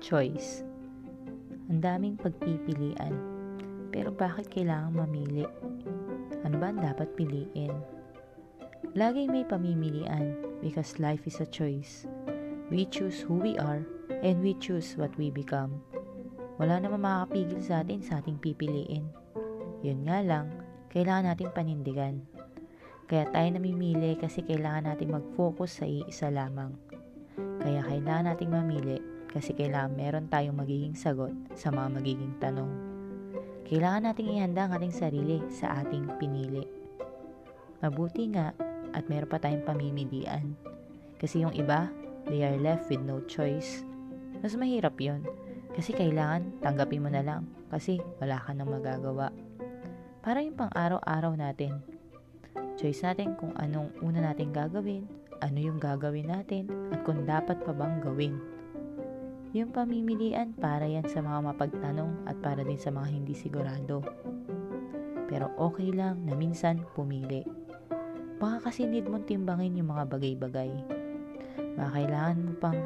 choice. Ang daming pagpipilian. Pero bakit kailangan mamili? Ano ba ang dapat piliin? Laging may pamimilian because life is a choice. We choose who we are and we choose what we become. Wala namang makakapigil sa atin sa ating pipiliin. Yun nga lang, kailangan natin panindigan. Kaya tayo namimili kasi kailangan natin mag-focus sa iisa lamang. Kaya kailangan nating mamili kasi kailangan meron tayong magiging sagot sa mga magiging tanong. Kailangan nating ihanda ang ating sarili sa ating pinili. Mabuti nga at meron pa tayong pamimilian. Kasi yung iba, they are left with no choice. Mas mahirap yon kasi kailangan tanggapin mo na lang kasi wala ka nang magagawa. Para yung pang araw-araw natin, Choice natin kung anong una natin gagawin, ano yung gagawin natin, at kung dapat pa bang gawin. Yung pamimilian para yan sa mga mapagtanong at para din sa mga hindi sigurado. Pero okay lang na minsan pumili. Baka kasi need mong timbangin yung mga bagay-bagay. Baka kailangan mo pang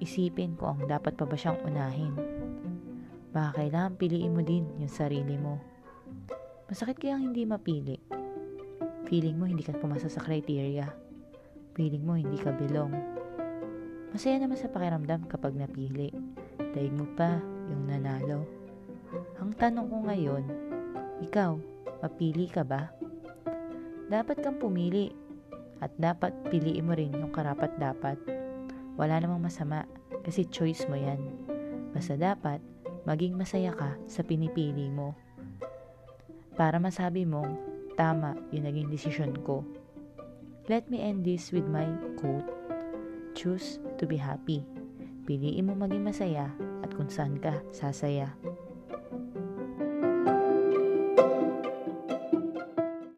isipin kung ang dapat pa ba siyang unahin. Baka kailangan piliin mo din yung sarili mo. Masakit kayang hindi mapili Feeling mo hindi ka pumasa sa criteria. Feeling mo hindi ka belong. Masaya naman sa pakiramdam kapag napili. Daig mo pa yung nanalo. Ang tanong ko ngayon, ikaw, mapili ka ba? Dapat kang pumili at dapat piliin mo rin yung karapat dapat. Wala namang masama kasi choice mo yan. Basta dapat maging masaya ka sa pinipili mo. Para masabi mong Tama yung naging desisyon ko. Let me end this with my quote. Choose to be happy. Piliin mo maging masaya at kung saan ka sasaya.